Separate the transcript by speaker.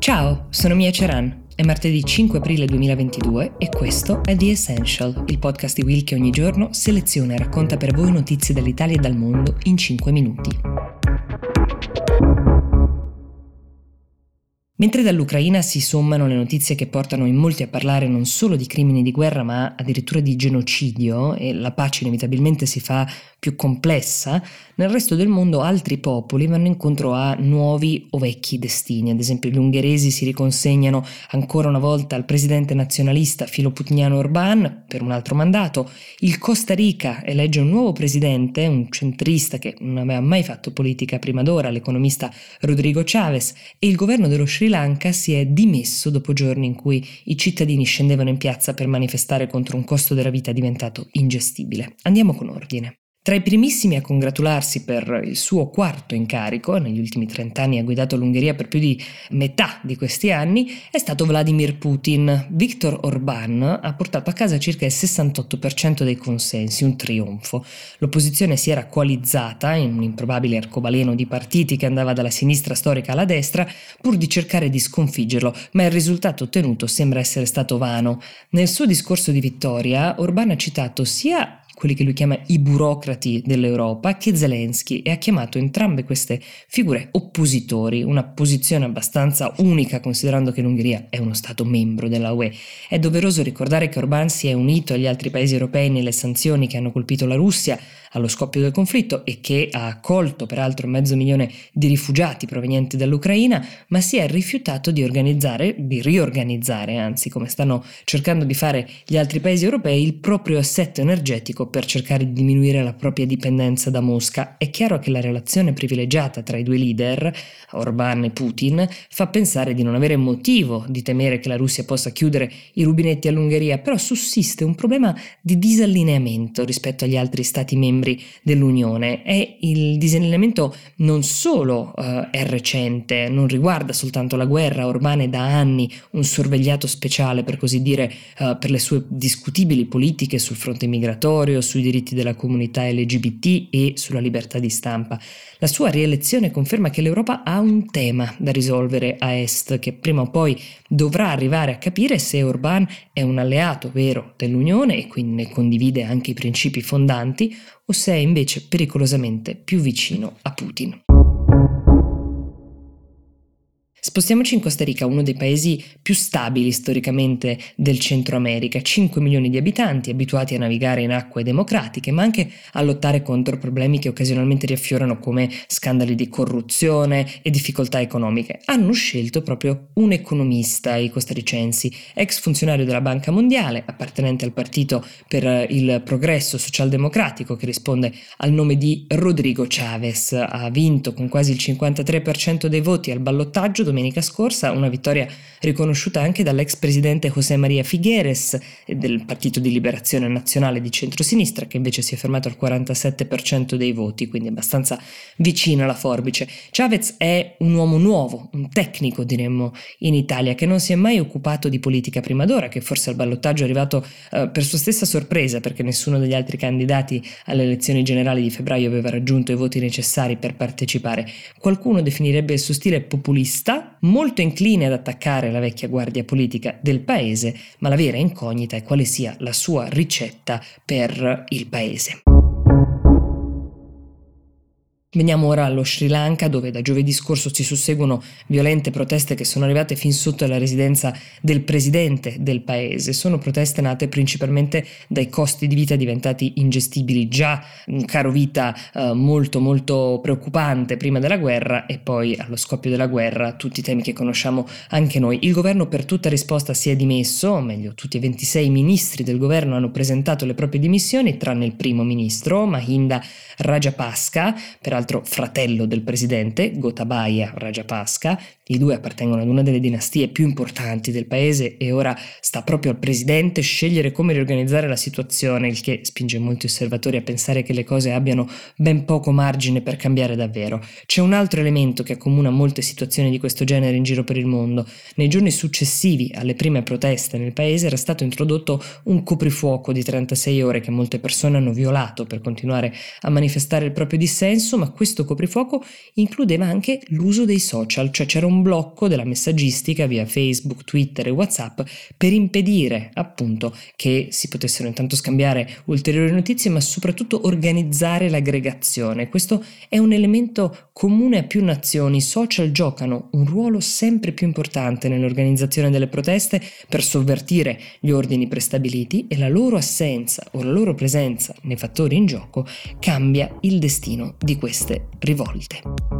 Speaker 1: Ciao, sono Mia Ceran. È martedì 5 aprile 2022 e questo è The Essential, il podcast di Will che ogni giorno seleziona e racconta per voi notizie dall'Italia e dal mondo in 5 minuti. Mentre dall'Ucraina si sommano le notizie che portano in molti a parlare non solo di crimini di guerra ma addirittura di genocidio e la pace inevitabilmente si fa più complessa, nel resto del mondo altri popoli vanno incontro a nuovi o vecchi destini. Ad esempio gli ungheresi si riconsegnano ancora una volta al presidente nazionalista filoputiniano Orbán per un altro mandato, il Costa Rica elegge un nuovo presidente, un centrista che non aveva mai fatto politica prima d'ora, l'economista Rodrigo Chavez, e il governo dello Sri Lanka si è dimesso dopo giorni in cui i cittadini scendevano in piazza per manifestare contro un costo della vita diventato ingestibile. Andiamo con ordine. Tra i primissimi a congratularsi per il suo quarto incarico, negli ultimi 30 anni ha guidato l'Ungheria per più di metà di questi anni, è stato Vladimir Putin. Viktor Orbán ha portato a casa circa il 68% dei consensi, un trionfo. L'opposizione si era coalizzata in un improbabile arcobaleno di partiti che andava dalla sinistra storica alla destra pur di cercare di sconfiggerlo, ma il risultato ottenuto sembra essere stato vano. Nel suo discorso di vittoria, Orbán ha citato sia quelli che lui chiama i burocrati dell'Europa, che Zelensky e ha chiamato entrambe queste figure oppositori, una posizione abbastanza unica considerando che l'Ungheria è uno Stato membro della UE. È doveroso ricordare che Orbán si è unito agli altri paesi europei nelle sanzioni che hanno colpito la Russia allo scoppio del conflitto e che ha accolto peraltro mezzo milione di rifugiati provenienti dall'Ucraina, ma si è rifiutato di organizzare, di riorganizzare, anzi come stanno cercando di fare gli altri paesi europei, il proprio assetto energetico per cercare di diminuire la propria dipendenza da Mosca. È chiaro che la relazione privilegiata tra i due leader, Orbán e Putin, fa pensare di non avere motivo di temere che la Russia possa chiudere i rubinetti all'Ungheria, però sussiste un problema di disallineamento rispetto agli altri stati membri dell'Unione e il disallineamento non solo uh, è recente, non riguarda soltanto la guerra, è da anni un sorvegliato speciale per così dire uh, per le sue discutibili politiche sul fronte migratorio, sui diritti della comunità LGBT e sulla libertà di stampa. La sua rielezione conferma che l'Europa ha un tema da risolvere a est che prima o poi dovrà arrivare a capire se Orbán è un alleato vero dell'Unione e quindi ne condivide anche i principi fondanti o se è invece pericolosamente più vicino a Putin. Spostiamoci in Costa Rica, uno dei paesi più stabili storicamente del Centro America, 5 milioni di abitanti abituati a navigare in acque democratiche, ma anche a lottare contro problemi che occasionalmente riaffiorano come scandali di corruzione e difficoltà economiche. Hanno scelto proprio un economista i costarricensi, ex funzionario della Banca Mondiale, appartenente al Partito per il Progresso Socialdemocratico che risponde al nome di Rodrigo Chavez. Ha vinto con quasi il 53% dei voti al ballottaggio domenica scorsa, una vittoria riconosciuta anche dall'ex presidente José María Figueres del Partito di Liberazione Nazionale di centrosinistra, che invece si è fermato al 47% dei voti, quindi abbastanza vicino alla forbice. Chavez è un uomo nuovo, un tecnico diremmo in Italia, che non si è mai occupato di politica prima d'ora, che forse al ballottaggio è arrivato eh, per sua stessa sorpresa, perché nessuno degli altri candidati alle elezioni generali di febbraio aveva raggiunto i voti necessari per partecipare. Qualcuno definirebbe il suo stile populista, molto incline ad attaccare la vecchia guardia politica del paese, ma la vera incognita è quale sia la sua ricetta per il paese. Veniamo ora allo Sri Lanka dove da giovedì scorso si susseguono violente proteste che sono arrivate fin sotto la residenza del presidente del paese. Sono proteste nate principalmente dai costi di vita diventati ingestibili, già un caro vita eh, molto molto preoccupante prima della guerra e poi allo scoppio della guerra tutti i temi che conosciamo anche noi. Il governo per tutta risposta si è dimesso, o meglio tutti e 26 ministri del governo hanno presentato le proprie dimissioni tranne il primo ministro Mahinda Rajapaksa, peraltro peraltro fratello del presidente, Gotabaya Rajapaksa. I due appartengono ad una delle dinastie più importanti del paese e ora sta proprio al presidente scegliere come riorganizzare la situazione, il che spinge molti osservatori a pensare che le cose abbiano ben poco margine per cambiare davvero. C'è un altro elemento che accomuna molte situazioni di questo genere in giro per il mondo. Nei giorni successivi alle prime proteste nel paese era stato introdotto un coprifuoco di 36 ore che molte persone hanno violato per continuare a manifestare il proprio dissenso, ma questo coprifuoco includeva anche l'uso dei social, cioè c'era un blocco della messaggistica via Facebook, Twitter e WhatsApp per impedire appunto che si potessero intanto scambiare ulteriori notizie, ma soprattutto organizzare l'aggregazione. Questo è un elemento comune a più nazioni. I social giocano un ruolo sempre più importante nell'organizzazione delle proteste per sovvertire gli ordini prestabiliti e la loro assenza o la loro presenza nei fattori in gioco cambia il destino di queste rivolte.